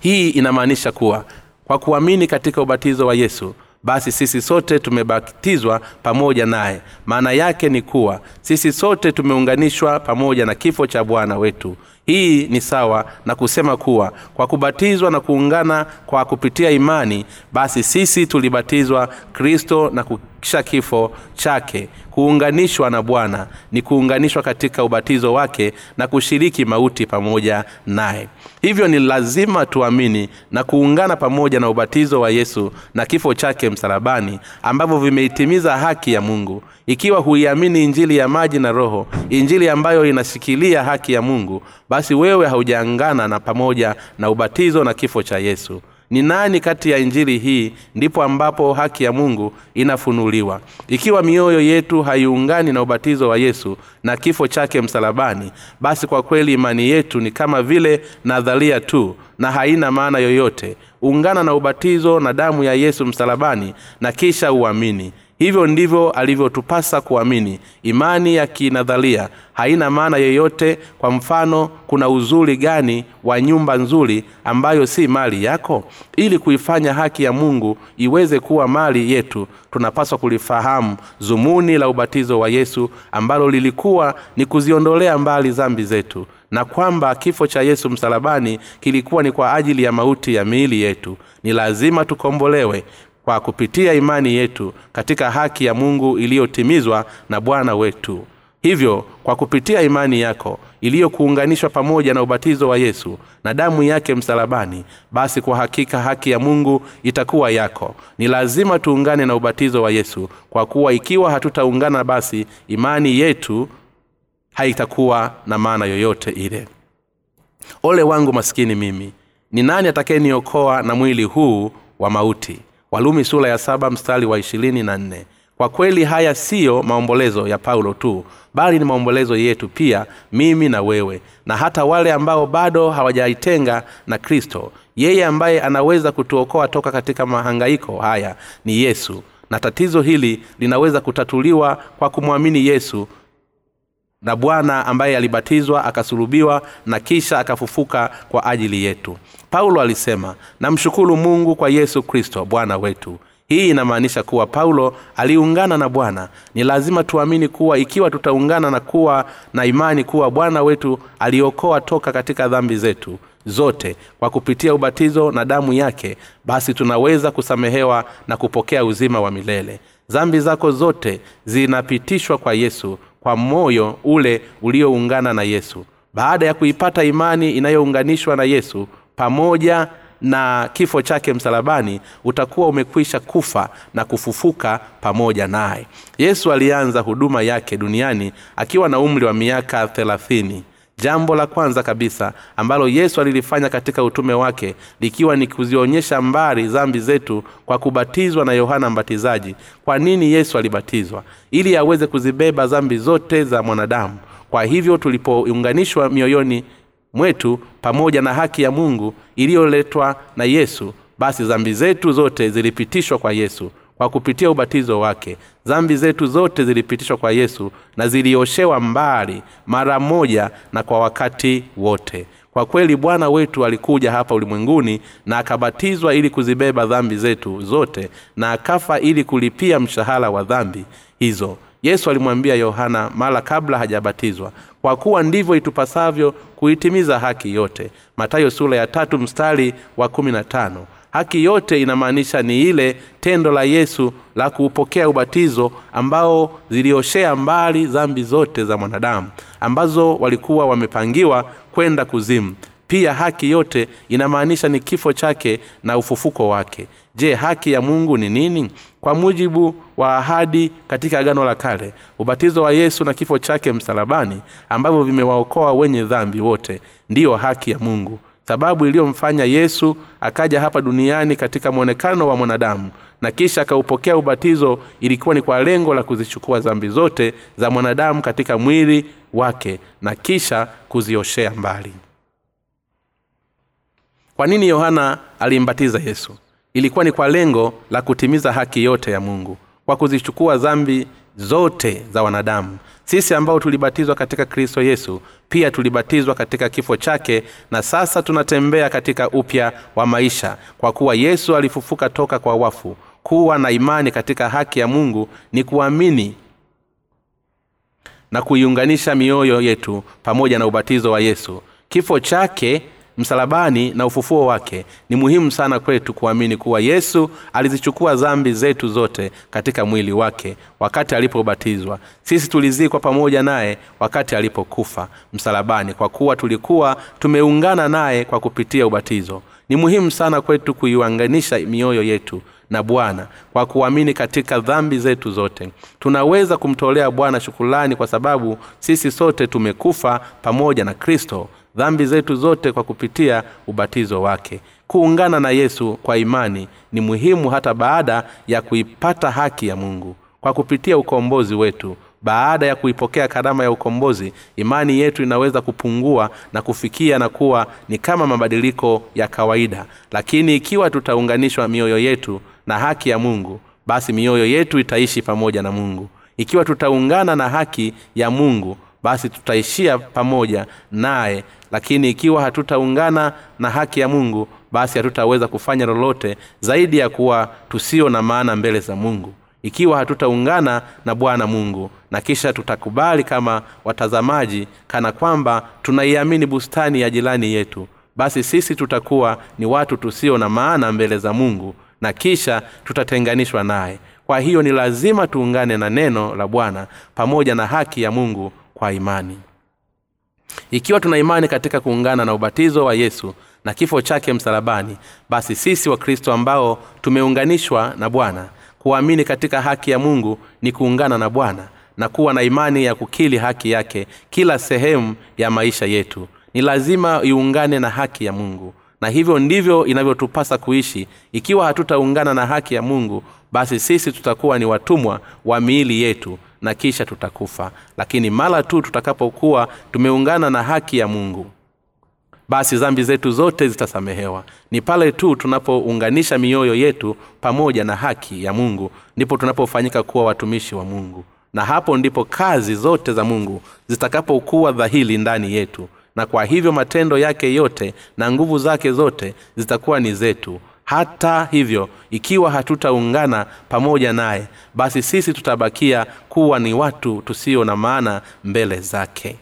Hii inamaanisha kuwa kwa kuamini katika ubatizo wa yesu basi sisi sote tumebatizwa pamoja naye. Maana yake ni kuwa sisi sote tumeunganishwa pamoja na kifo cha bwana wetu hii ni sawa na kusema kuwa kwa kubatizwa na kuungana kwa kupitia imani basi sisi tulibatizwa kristo na kukisha kifo chake kuunganishwa na bwana ni kuunganishwa katika ubatizo wake na kushiriki mauti pamoja naye. Hivyo ni lazima tuamini na kuungana pamoja na ubatizo wa yesu na kifo chake msalabani ambavyo vimeitimiza haki ya mungu. Ikiwa huiamini injili ya maji na roho injili ambayo inashikilia haki ya mungu basi wewe haujaangana na pamoja na ubatizo na kifo cha yesu ni nani kati ya injili hii ndipo ambapo haki ya mungu inafunuliwa? Ikiwa mioyo yetu haiungani na ubatizo wa yesu na kifo chake msalabani basi kwa kweli imani yetu ni kama vile nadharia tu na haina maana yoyote. Ungana na ubatizo na damu ya yesu msalabani na kisha uamini hivyo ndivyo alivyotupasa kuamini. Imani ya kinadharia haina maana yoyote. Kwa mfano kuna uzuri gani wa nyumba nzuri ambayo si mali yako? Ili kuifanya haki ya mungu iweze kuwa mali yetu tunapaswa kulifahamu zumuni la ubatizo wa yesu ambalo lilikuwa ni kuziondolea mbali zambi zetu na kwamba kifo cha yesu msalabani kilikuwa ni kwa ajili ya mauti ya miili yetu. Ni lazima tukombolewe kwa kupitia imani yetu katika haki ya mungu iliyotimizwa na bwana wetu. Hivyo kwa kupitia imani yako iliyokuunganishwa pamoja na ubatizo wa yesu na damu yake msalabani basi kwa hakika haki ya mungu itakuwa yako. Ni lazima tuungane na ubatizo wa yesu kwa kuwa ikiwa hatutaungana basi imani yetu haitakuwa na maana yoyote ile. Ole wangu maskini mimi ni nani atakayeniokoa na mwili huu wa mauti walumi sura ya saba mstari wa ishirini na nne. Kwa kweli haya siyo maombolezo ya paulo tu bali ni maombolezo yetu pia mimi na wewe na hata wale ambao bado hawajaitenga na kristo. Yeye ambaye anaweza kutuokoa toka katika mahangaiko haya ni yesu na tatizo hili linaweza kutatuliwa kwa kumwamini yesu na bwana ambaye alibatizwa akasulubiwa na kisha akafufuka kwa ajili yetu paulo alisema namshukuru mungu kwa yesu kristo bwana wetu. Hii inamaanisha kuwa paulo aliungana na bwana. Ni lazima tuamini kuwa ikiwa tutaungana na kuwa na imani kuwa bwana wetu aliokoa toka katika dhambi zetu zote kwa kupitia ubatizo na damu yake basi tunaweza kusamehewa na kupokea uzima wa milele. Dhambi zako zote zinapitishwa kwa yesu kwa moyo ule ulioungana na yesu. Baada ya kuipata imani inayounganishwa na yesu pamoja na kifo chake msalabani utakuwa umekwisha kufa na kufufuka pamoja naye. Yesu alianza huduma yake duniani akiwa na umri wa miaka thelathini. Jambo la kwanza kabisa ambalo yesu alilifanya katika utume wake likiwa ni kuzionyesha mbali zambi zetu kwa kubatizwa na yohana mbatizaji kwa nini yesu alibatizwa? Ili aweze kuzibeba zambi zote za mwanadamu. Kwa hivyo tulipounganishwa mioyoni mwetu pamoja na haki ya mungu iliyoletwa na yesu basi dhambi zetu zote zilipitishwa kwa yesu kwa kupitia ubatizo wake. Dhambi zetu zote zilipitishwa kwa yesu na zilioshewa mbali mara moja na kwa wakati wote. Kwa kweli bwana wetu alikuja hapa ulimwenguni na akabatizwa ili kuzibeba dhambi zetu zote na akafa ili kulipia mshahara wa dhambi hizo yesu alimwambia yohana mara kabla hajabatizwa kwa kuwa ndivyo itupasavyo kuitimiza haki yote. Matayo sura ya tatu mstari wa kumi na tano. Haki yote inamaanisha ni ile tendo la yesu la kuupokea ubatizo ambao zilioshea mbali dhambi zote za mwanadamu ambazo walikuwa wamepangiwa kwenda kuzimu. Pia haki yote inamaanisha ni kifo chake na ufufuko wake je haki ya mungu ni nini? Kwa mujibu wa ahadi katika agano la kale ubatizo wa yesu na kifo chake msalabani ambavyo vimewaokoa wenye dhambi wote ndiyo haki ya mungu. Sababu iliyomfanya yesu akaja hapa duniani katika mwonekano wa mwanadamu na kisha akaupokea ubatizo ilikuwa ni kwa lengo la kuzichukua dhambi zote za mwanadamu katika mwili wake na kisha kuzioshea mbali. Kwa nini yohana alimbatiza yesu ilikuwa ni kwa lengo la kutimiza haki yote ya mungu kwa kuzichukua dhambi zote za wanadamu. Sisi ambao tulibatizwa katika kristo yesu pia tulibatizwa katika kifo chake na sasa tunatembea katika upya wa maisha kwa kuwa yesu alifufuka toka kwa wafu. Kuwa na imani katika haki ya mungu ni kuamini na kuiunganisha mioyo yetu pamoja na ubatizo wa yesu. Kifo chake msalabani na ufufuo wake ni muhimu sana kwetu kuamini kuwa yesu alizichukua dhambi zetu zote katika mwili wake wakati alipobatizwa. Sisi tulizikwa pamoja naye wakati alipokufa msalabani kwa kuwa tulikuwa tumeungana naye kwa kupitia ubatizo. Ni muhimu sana kwetu kuiunganisha mioyo yetu na bwana kwa kuamini katika dhambi zetu zote. Tunaweza kumtolea bwana shukulani kwa sababu sisi sote tumekufa pamoja na kristo dhambi zetu zote kwa kupitia ubatizo wake. Kuungana na yesu kwa imani ni muhimu hata baada ya kuipata haki ya mungu. Kwa kupitia ukombozi wetu baada ya kuipokea karama ya ukombozi imani yetu inaweza kupungua na kufikia na kuwa ni kama mabadiliko ya kawaida. Lakini ikiwa tutaunganishwa mioyo yetu na haki ya mungu basi mioyo yetu itaishi pamoja na mungu. Ikiwa tutaungana na haki ya mungu basi tutaishia pamoja naye lakini ikiwa hatutaungana na haki ya mungu basi hatutaweza kufanya lolote zaidi ya kuwa tusio na maana mbele za mungu. Ikiwa hatutaungana na bwana mungu na kisha tutakubali kama watazamaji kana kwamba tunaiamini bustani ya jirani yetu basi sisi tutakuwa ni watu tusio na maana mbele za mungu na kisha tutatenganishwa naye. Kwa hiyo ni lazima tuungane na neno la bwana pamoja na haki ya mungu kwa imani ikiwa tuna imani katika kuungana na ubatizo wa yesu na kifo chake msalabani basi sisi wakristo ambao tumeunganishwa na bwana kuamini katika haki ya mungu ni kuungana na bwana na kuwa na imani ya kukili haki yake kila sehemu ya maisha yetu. Ni lazima iungane na haki ya mungu. Na hivyo ndivyo inavyotupasa kuishi. Ikiwa hatutaungana na haki ya mungu basi sisi tutakuwa ni watumwa wa miili yetu na kisha tutakufa. Lakini mara tu tutakapokuwa tumeungana na haki ya mungu basi dhambi zetu zote zitasamehewa. Ni pale tu tunapounganisha mioyo yetu pamoja na haki ya mungu ndipo tunapofanyika kuwa watumishi wa mungu. Na hapo ndipo kazi zote za mungu zitakapokuwa dhahili ndani yetu. Na kwa hivyo matendo yake yote na nguvu zake zote zitakuwa ni zetu hata hivyo ikiwa hatutaungana pamoja naye basi sisi tutabakia kuwa ni watu tusio na maana mbele zake.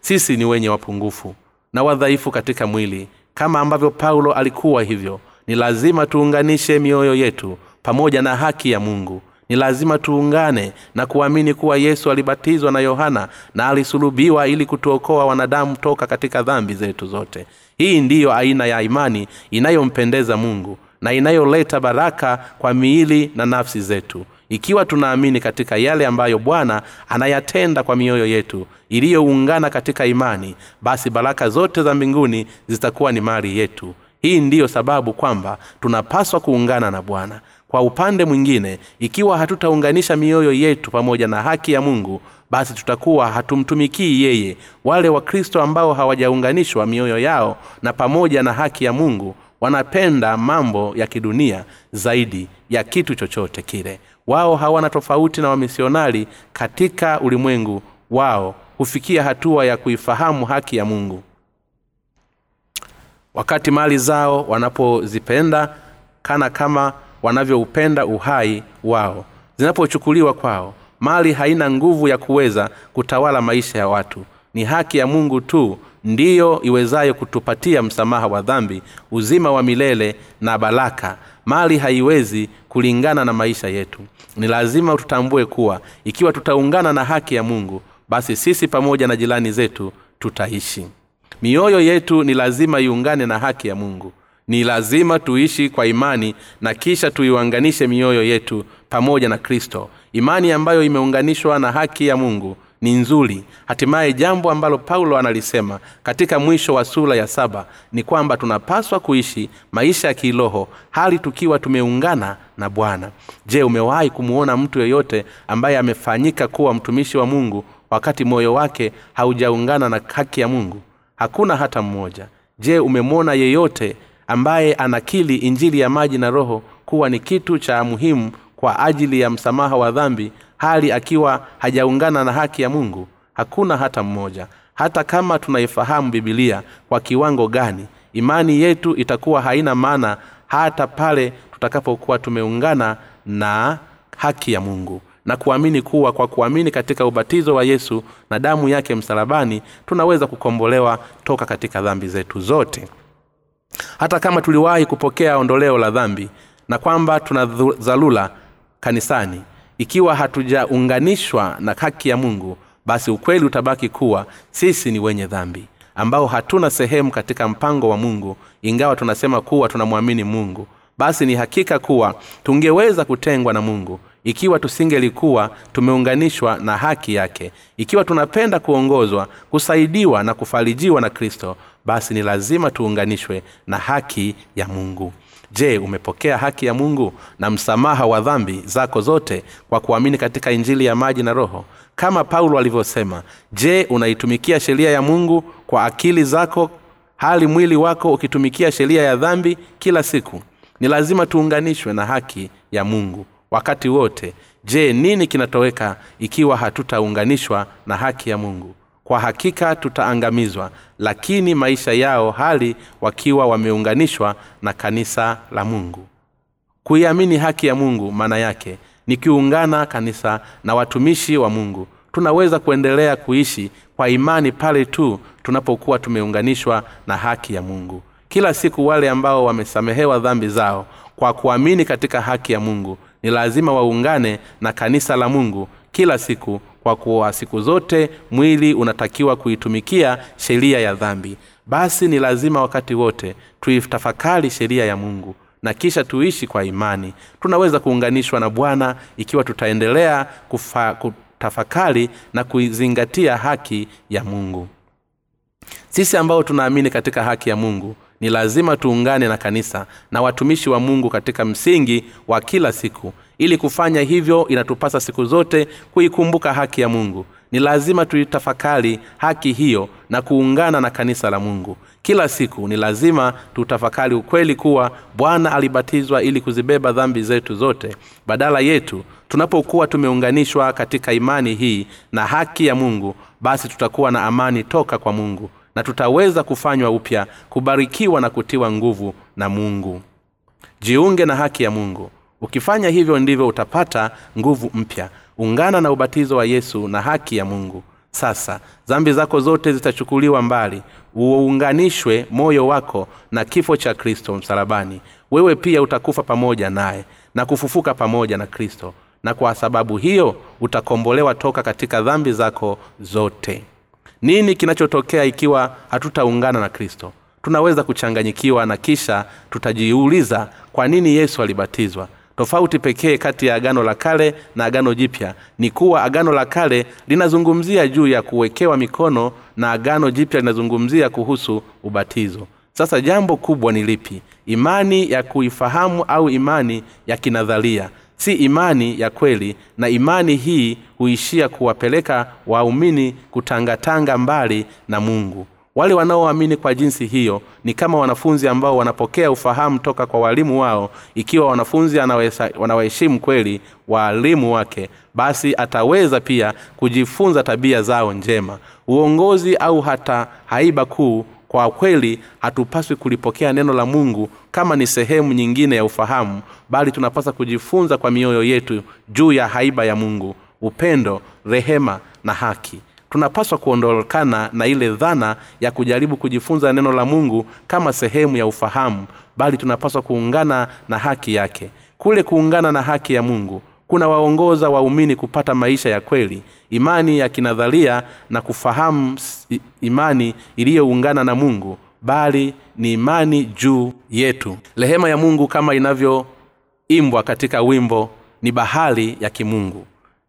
Sisi ni wenye wapungufu na wadhaifu katika mwili. Kama ambavyo paulo alikuwa hivyo ni lazima tuunganishe mioyo yetu pamoja na haki ya mungu. Ni lazima tuungane na kuamini kuwa yesu alibatizwa na yohana na alisulubiwa ili kutuokoa wanadamu toka katika dhambi zetu zote hii ndiyo aina ya imani inayompendeza mungu na inayoleta baraka kwa miili na nafsi zetu. Ikiwa tunaamini katika yale ambayo bwana anayatenda kwa mioyo yetu iliyoungana katika imani basi baraka zote za mbinguni zitakuwa ni mali yetu. Hii ndiyo sababu kwamba tunapaswa kuungana na bwana. Kwa upande mwingine ikiwa hatutaunganisha mioyo yetu pamoja na haki ya mungu basi tutakuwa hatumtumikii yeye. Wale wakristo ambao hawajaunganishwa mioyo yao na pamoja na haki ya mungu wanapenda mambo ya kidunia zaidi ya kitu chochote kile. Wao hawana tofauti na wamisionari katika ulimwengu. Wao hufikia hatua ya kuifahamu haki ya mungu. Wakati mali zao wanapozipenda kana kama wanavyoupenda uhai wao. Zinapochukuliwa kwao mali haina nguvu ya kuweza kutawala maisha ya watu. Ni haki ya mungu tu ndiyo iwezayo kutupatia msamaha wa dhambi uzima wa milele na baraka. Mali haiwezi kulingana na maisha yetu. Ni lazima tutambue kuwa ikiwa tutaungana na haki ya mungu basi sisi pamoja na jirani zetu tutaishi. Mioyo yetu ni lazima iungane na haki ya mungu ni lazima tuishi kwa imani na kisha tuiunganishe mioyo yetu pamoja na kristo. Imani ambayo imeunganishwa na haki ya mungu ni nzuri. Hatimaye jambo ambalo paulo analisema katika mwisho wa sura ya saba ni kwamba tunapaswa kuishi maisha ya kiroho hali tukiwa tumeungana na bwana. Je umewahi kumuona mtu yeyote ambaye amefanyika kuwa mtumishi wa mungu wakati moyo wake haujaungana na haki ya mungu? Hakuna hata mmoja. Je umemwona yeyote ambaye anakili injili ya maji na roho kuwa ni kitu cha muhimu kwa ajili ya msamaha wa dhambi hali akiwa hajaungana na haki ya mungu hakuna hata mmoja. Hata kama tunaifahamu bibilia kwa kiwango gani imani yetu itakuwa haina maana hata pale tutakapokuwa tumeungana na haki ya mungu. Na kuamini kuwa kwa kuamini katika ubatizo wa yesu na damu yake msalabani tunaweza kukombolewa toka katika dhambi zetu zote hata kama tuliwahi kupokea ondoleo la dhambi na kwamba tuna dharura kanisani ikiwa hatujaunganishwa na haki ya mungu basi ukweli utabaki kuwa sisi ni wenye dhambi ambao hatuna sehemu katika mpango wa mungu ingawa tunasema kuwa tunamwamini mungu. Basi ni hakika kuwa tungeweza kutengwa na mungu ikiwa tusingelikuwa tumeunganishwa na haki yake ikiwa tunapenda kuongozwa kusaidiwa na kufarijiwa na kristo basi ni lazima tuunganishwe na haki ya mungu. Je umepokea haki ya mungu na msamaha wa dhambi zako zote kwa kuamini katika injili ya maji na roho? Kama paulo alivyosema je unaitumikia sheria ya mungu kwa akili zako hali mwili wako ukitumikia sheria ya dhambi kila siku? Ni lazima tuunganishwe na haki ya mungu wakati wote. Je nini kinatoweka ikiwa hatutaunganishwa na haki ya mungu kwa hakika tutaangamizwa lakini maisha yao hali wakiwa wameunganishwa na kanisa la mungu. Kuiamini haki ya mungu maana yake ni kiungana kanisa na watumishi wa mungu. Tunaweza kuendelea kuishi kwa imani pale tu tunapokuwa tumeunganishwa na haki ya mungu. Kila siku wale ambao wamesamehewa dhambi zao kwa kuamini katika haki ya mungu ni lazima waungane na kanisa la mungu kila siku kwa kuwa siku zote mwili unatakiwa kuitumikia sheria ya dhambi. Basi ni lazima wakati wote tuitafakari sheria ya mungu na kisha tuishi kwa imani. Tunaweza kuunganishwa na bwana ikiwa tutaendelea kufa, kutafakari na kuizingatia haki ya mungu. Sisi ambao tunaamini katika haki ya mungu ni lazima tuungane na kanisa na watumishi wa mungu katika msingi wa kila siku. Ili kufanya hivyo inatupasa siku zote kuikumbuka haki ya mungu. Ni lazima tuitafakari haki hiyo na kuungana na kanisa la mungu. Kila siku ni lazima tutafakari ukweli kuwa bwana alibatizwa ili kuzibeba dhambi zetu zote. Badala yetu tunapokuwa tumeunganishwa katika imani hii na haki ya mungu basi tutakuwa na amani toka kwa mungu na tutaweza kufanywa upya kubarikiwa na kutiwa nguvu na mungu. Jiunge na haki ya mungu. Ukifanya hivyo ndivyo utapata nguvu mpya. Ungana na ubatizo wa yesu na haki ya mungu. Sasa dhambi zako zote zitachukuliwa mbali. Uunganishwe moyo wako na kifo cha kristo msalabani. Wewe pia utakufa pamoja naye na kufufuka pamoja na kristo. Na kwa sababu hiyo utakombolewa toka katika dhambi zako zote nini kinachotokea ikiwa hatutaungana na kristo? Tunaweza kuchanganyikiwa na kisha tutajiuliza kwa nini yesu alibatizwa? Tofauti pekee kati ya agano la kale na agano jipya ni kuwa agano la kale linazungumzia juu ya kuwekewa mikono na agano jipya linazungumzia kuhusu ubatizo. Sasa jambo kubwa ni lipi? Imani ya kuifahamu au imani ya kinadharia si imani ya kweli na imani hii huishia kuwapeleka waumini kutangatanga mbali na mungu. Wale wanaoamini kwa jinsi hiyo ni kama wanafunzi ambao wanapokea ufahamu toka kwa walimu wao ikiwa wanafunzi wanawaheshimu kweli waalimu wake basi ataweza pia kujifunza tabia zao njema. Uongozi au hata haiba kuu kwa kweli hatupaswi kulipokea neno la mungu kama ni sehemu nyingine ya ufahamu bali tunapaswa kujifunza kwa mioyo yetu juu ya haiba ya mungu upendo rehema na haki. Tunapaswa kuondokana na ile dhana ya kujaribu kujifunza neno la mungu kama sehemu ya ufahamu bali tunapaswa kuungana na haki yake. Kule kuungana na haki ya mungu kuna waongoza waumini kupata maisha ya kweli imani ya kinadharia na kufahamu imani iliyoungana na mungu bali ni imani juu yetu. Rehema ya mungu kama inavyoimbwa katika wimbo ni bahari ya kimungu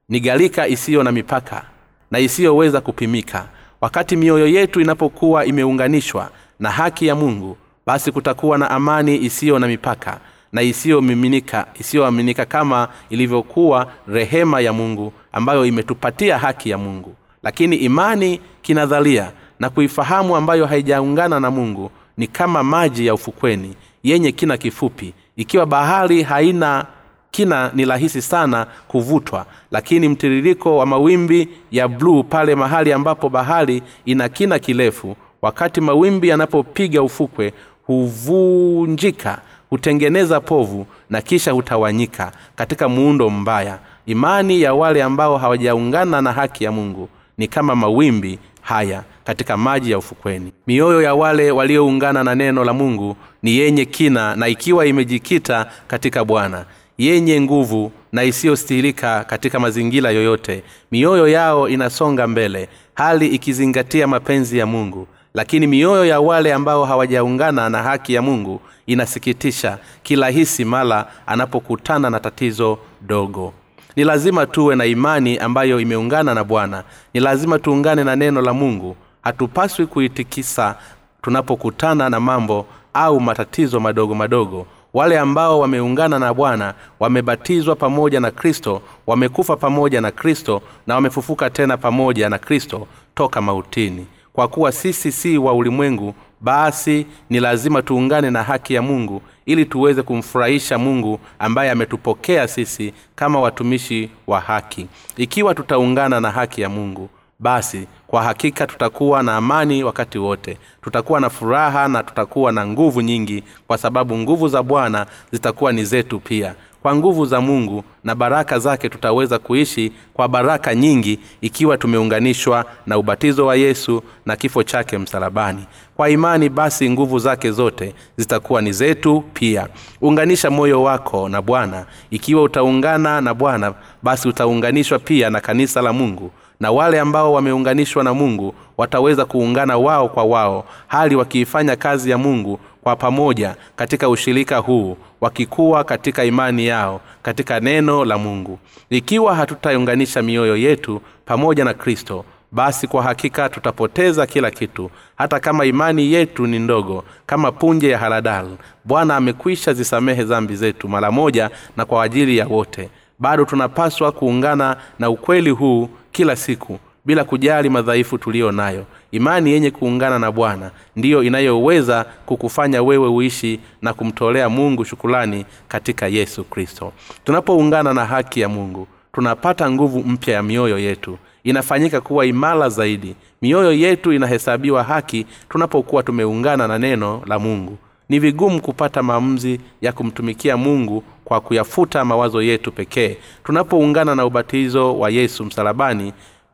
ni galika isiyo na mipaka na isiyoweza kupimika. Wakati mioyo yetu inapokuwa imeunganishwa na haki ya mungu basi kutakuwa na amani isiyo na mipaka na isiyomiminika isiyoaminika kama ilivyokuwa rehema ya mungu ambayo imetupatia haki ya mungu. Lakini imani kinadhalia na kuifahamu ambayo haijaungana na mungu ni kama maji ya ufukweni yenye kina kifupi. Ikiwa bahari haina kina ni rahisi sana kuvutwa. Lakini mtiririko wa mawimbi ya bluu pale mahali ambapo bahari ina kina kirefu wakati mawimbi yanapopiga ufukwe huvunjika hutengeneza povu na kisha hutawanyika katika muundo mbaya. Imani ya wale ambao hawajaungana na haki ya mungu ni kama mawimbi haya katika maji ya ufukweni. Mioyo ya wale walioungana na neno la mungu ni yenye kina na ikiwa imejikita katika bwana yenye nguvu na isiyostihilika katika mazingira yoyote mioyo yao inasonga mbele hali ikizingatia mapenzi ya mungu lakini mioyo ya wale ambao hawajaungana na haki ya mungu inasikitisha kirahisi mala anapokutana na tatizo dogo. Ni lazima tuwe na imani ambayo imeungana na bwana. Ni lazima tuungane na neno la mungu. Hatupaswi kuitikisa tunapokutana na mambo au matatizo madogo madogo. Wale ambao wameungana na bwana wamebatizwa pamoja na kristo wamekufa pamoja na kristo na wamefufuka tena pamoja na kristo toka mautini kwa kuwa sisi si wa ulimwengu basi ni lazima tuungane na haki ya mungu ili tuweze kumfurahisha mungu ambaye ametupokea sisi kama watumishi wa haki. Ikiwa tutaungana na haki ya mungu basi kwa hakika tutakuwa na amani wakati wote. Tutakuwa na furaha na tutakuwa na nguvu nyingi kwa sababu nguvu za bwana zitakuwa ni zetu pia kwa nguvu za mungu na baraka zake tutaweza kuishi kwa baraka nyingi ikiwa tumeunganishwa na ubatizo wa yesu na kifo chake msalabani. Kwa imani basi nguvu zake zote zitakuwa ni zetu pia. Unganisha moyo wako na bwana. Ikiwa utaungana na bwana basi utaunganishwa pia na kanisa la mungu na wale ambao wameunganishwa na mungu wataweza kuungana wao kwa wao hali wakiifanya kazi ya mungu kwa pamoja katika ushirika huu wakikuwa katika imani yao katika neno la mungu. Ikiwa hatutaunganisha mioyo yetu pamoja na kristo basi kwa hakika tutapoteza kila kitu hata kama imani yetu ni ndogo kama punje ya haradal. Bwana amekwisha zisamehe zambi zetu mara moja na kwa ajili ya wote bado tunapaswa kuungana na ukweli huu kila siku bila kujali madhaifu tuliyo nayo. Imani yenye kuungana na bwana ndiyo inayoweza kukufanya wewe uishi na kumtolea mungu shukulani katika yesu kristo. Tunapoungana na haki ya mungu tunapata nguvu mpya ya mioyo yetu. Inafanyika kuwa imara zaidi. Mioyo yetu inahesabiwa haki tunapokuwa tumeungana na neno la mungu ni vigumu kupata maamuzi ya kumtumikia mungu kwa kuyafuta mawazo yetu pekee. Tunapoungana na ubatizo wa yesu msalabani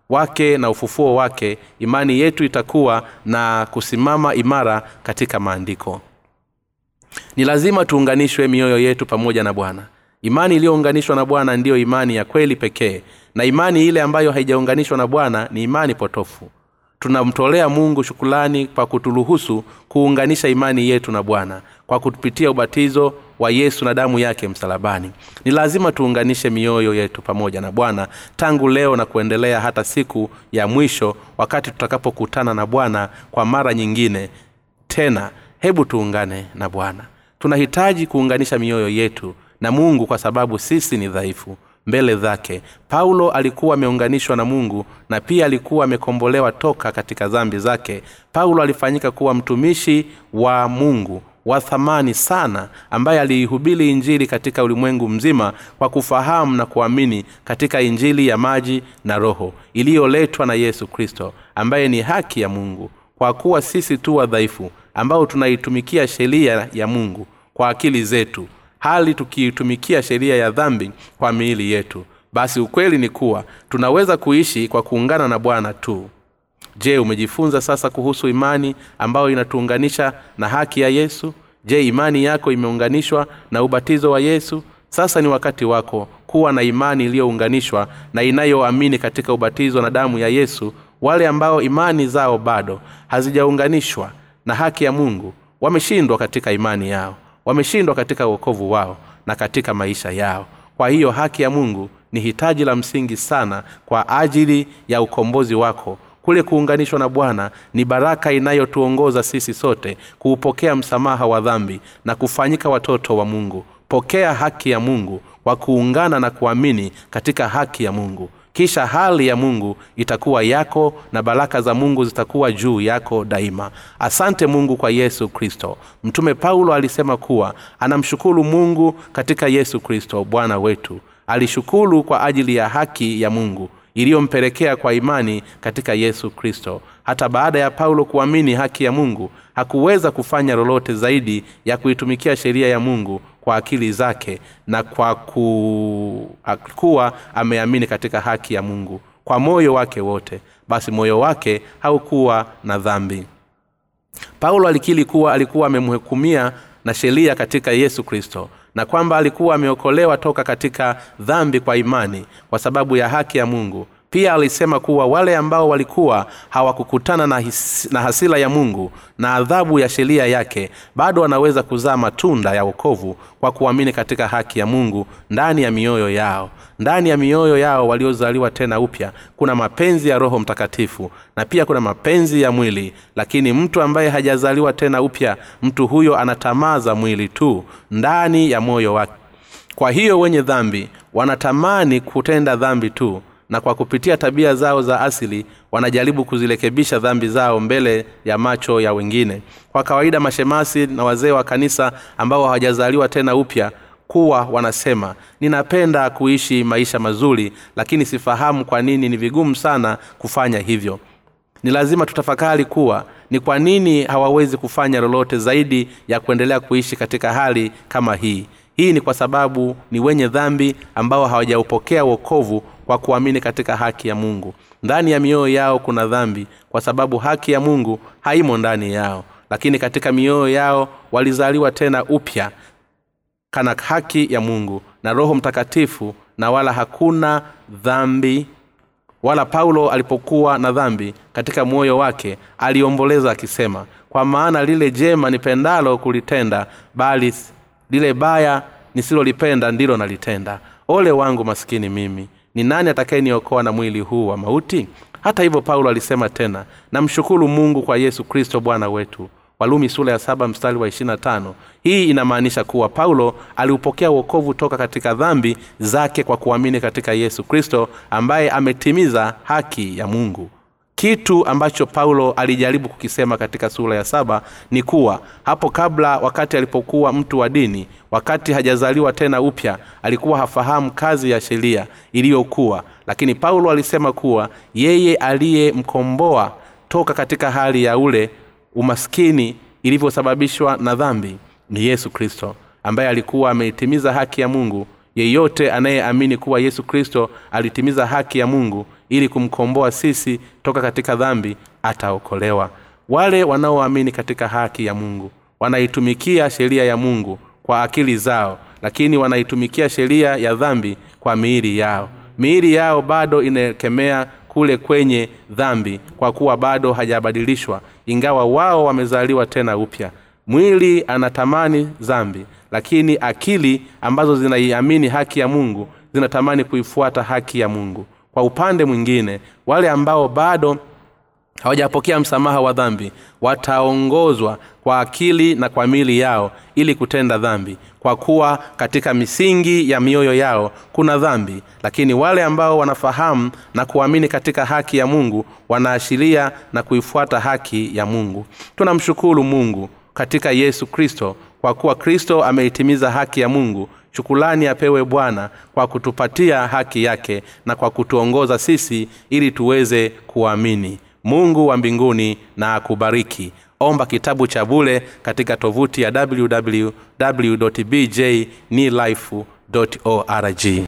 wake na ufufuo wake imani yetu itakuwa na kusimama imara katika maandiko. Ni lazima tuunganishwe mioyo yetu pamoja na bwana. Imani iliyounganishwa na bwana ndiyo imani ya kweli pekee na imani ile ambayo haijaunganishwa na bwana ni imani potofu tunamtolea mungu shukulani kwa kuturuhusu kuunganisha imani yetu na bwana kwa kupitia ubatizo wa yesu na damu yake msalabani. Ni lazima tuunganishe mioyo yetu pamoja na bwana tangu leo na kuendelea hata siku ya mwisho wakati tutakapokutana na bwana kwa mara nyingine tena. Hebu tuungane na bwana. Tunahitaji kuunganisha mioyo yetu na mungu kwa sababu sisi ni dhaifu mbele zake. Paulo alikuwa ameunganishwa na mungu na pia alikuwa amekombolewa toka katika dhambi zake. Paulo alifanyika kuwa mtumishi wa mungu wa thamani sana ambaye aliihubiri injili katika ulimwengu mzima kwa kufahamu na kuamini katika injili ya maji na roho iliyoletwa na yesu kristo ambaye ni haki ya mungu. Kwa kuwa sisi tu wadhaifu ambao tunaitumikia sheria ya mungu kwa akili zetu hali tukiitumikia sheria ya dhambi kwa miili yetu. Basi ukweli ni kuwa tunaweza kuishi kwa kuungana na bwana tu. Je umejifunza sasa kuhusu imani ambayo inatuunganisha na haki ya yesu? Je imani yako imeunganishwa na ubatizo wa yesu? Sasa ni wakati wako kuwa na imani iliyounganishwa na inayoamini katika ubatizo na damu ya yesu. Wale ambao imani zao bado hazijaunganishwa na haki ya mungu wameshindwa katika imani yao wameshindwa katika uokovu wao na katika maisha yao. Kwa hiyo haki ya mungu ni hitaji la msingi sana kwa ajili ya ukombozi wako. Kule kuunganishwa na bwana ni baraka inayotuongoza sisi sote kuupokea msamaha wa dhambi na kufanyika watoto wa mungu. Pokea haki ya mungu kwa kuungana na kuamini katika haki ya mungu kisha hali ya mungu itakuwa yako na baraka za mungu zitakuwa juu yako daima. Asante mungu kwa yesu kristo. Mtume paulo alisema kuwa anamshukuru mungu katika yesu kristo bwana wetu. Alishukuru kwa ajili ya haki ya mungu iliyompelekea kwa imani katika yesu kristo. Hata baada ya paulo kuamini haki ya mungu hakuweza kufanya lolote zaidi ya kuitumikia sheria ya mungu kwa akili zake na kwa ku... kuwa ameamini katika haki ya mungu. Kwa moyo wake wote. Basi moyo wake haukuwa na dhambi. Paulo alikili kuwa alikuwa amemhukumia na sheria katika yesu kristo na kwamba alikuwa ameokolewa toka katika dhambi kwa imani kwa sababu ya haki ya mungu pia alisema kuwa wale ambao walikuwa hawakukutana na, his, na hasila ya mungu na adhabu ya sheria yake bado wanaweza kuzaa matunda ya wokovu kwa kuamini katika haki ya mungu ndani ya mioyo yao. Ndani ya mioyo yao waliozaliwa tena upya kuna mapenzi ya roho mtakatifu na pia kuna mapenzi ya mwili. Lakini mtu ambaye hajazaliwa tena upya mtu huyo anatamaa mwili tu ndani ya moyo wake kwa hiyo wenye dhambi wanatamani kutenda dhambi tu na kwa kupitia tabia zao za asili wanajaribu kuzirekebisha dhambi zao mbele ya macho ya wengine. Kwa kawaida mashemasi na wazee wa kanisa ambao hawajazaliwa tena upya kuwa wanasema ninapenda kuishi maisha mazuri lakini sifahamu kwa nini ni vigumu sana kufanya hivyo. Ni lazima tutafakari kuwa ni kwa nini hawawezi kufanya lolote zaidi ya kuendelea kuishi katika hali kama hii. Hii ni kwa sababu ni wenye dhambi ambao hawajaupokea uokovu kwa kuamini katika haki ya mungu. Ndani ya mioyo yao kuna dhambi kwa sababu haki ya mungu haimo ndani yao. Lakini katika mioyo yao walizaliwa tena upya kana haki ya mungu na roho mtakatifu na wala hakuna dhambi. Wala paulo alipokuwa na dhambi katika moyo wake aliomboleza akisema kwa maana lile jema nipendalo kulitenda bali lile baya nisilolipenda ndilo nalitenda. Ole wangu maskini mimi ni nani atakayeniokoa na mwili huu wa mauti? Hata hivyo paulo alisema tena namshukuru mungu kwa yesu kristo bwana wetu. Walumi sura ya saba mstari wa ishirina tano. Hii inamaanisha kuwa paulo aliupokea uokovu toka katika dhambi zake kwa kuamini katika yesu kristo ambaye ametimiza haki ya mungu kitu ambacho paulo alijaribu kukisema katika sura ya saba ni kuwa hapo kabla wakati alipokuwa mtu wa dini wakati hajazaliwa tena upya alikuwa hafahamu kazi ya sheria iliyokuwa. Lakini paulo alisema kuwa yeye aliyemkomboa toka katika hali ya ule umaskini ilivyosababishwa na dhambi ni yesu kristo ambaye alikuwa ameitimiza haki ya mungu. Yeyote anayeamini kuwa yesu kristo alitimiza haki ya mungu ili kumkomboa sisi toka katika dhambi ataokolewa. Wale wanaoamini katika haki ya mungu wanaitumikia sheria ya mungu kwa akili zao lakini wanaitumikia sheria ya dhambi kwa miili yao. Miili yao bado inaekemea kule kwenye dhambi kwa kuwa bado hajabadilishwa ingawa wao wamezaliwa tena upya. Mwili anatamani dhambi lakini akili ambazo zinaiamini haki ya mungu zinatamani kuifuata haki ya mungu kwa upande mwingine wale ambao bado hawajapokea msamaha wa dhambi wataongozwa kwa akili na kwa mili yao ili kutenda dhambi. Kwa kuwa katika misingi ya mioyo yao kuna dhambi lakini wale ambao wanafahamu na kuamini katika haki ya mungu wanaashiria na kuifuata haki ya mungu. Tunamshukuru mungu katika yesu kristo kwa kuwa kristo ameitimiza haki ya mungu shukulani apewe bwana kwa kutupatia haki yake na kwa kutuongoza sisi ili tuweze kuamini. Mungu wa mbinguni na akubariki. Omba kitabu cha bule katika tovuti ya www bj org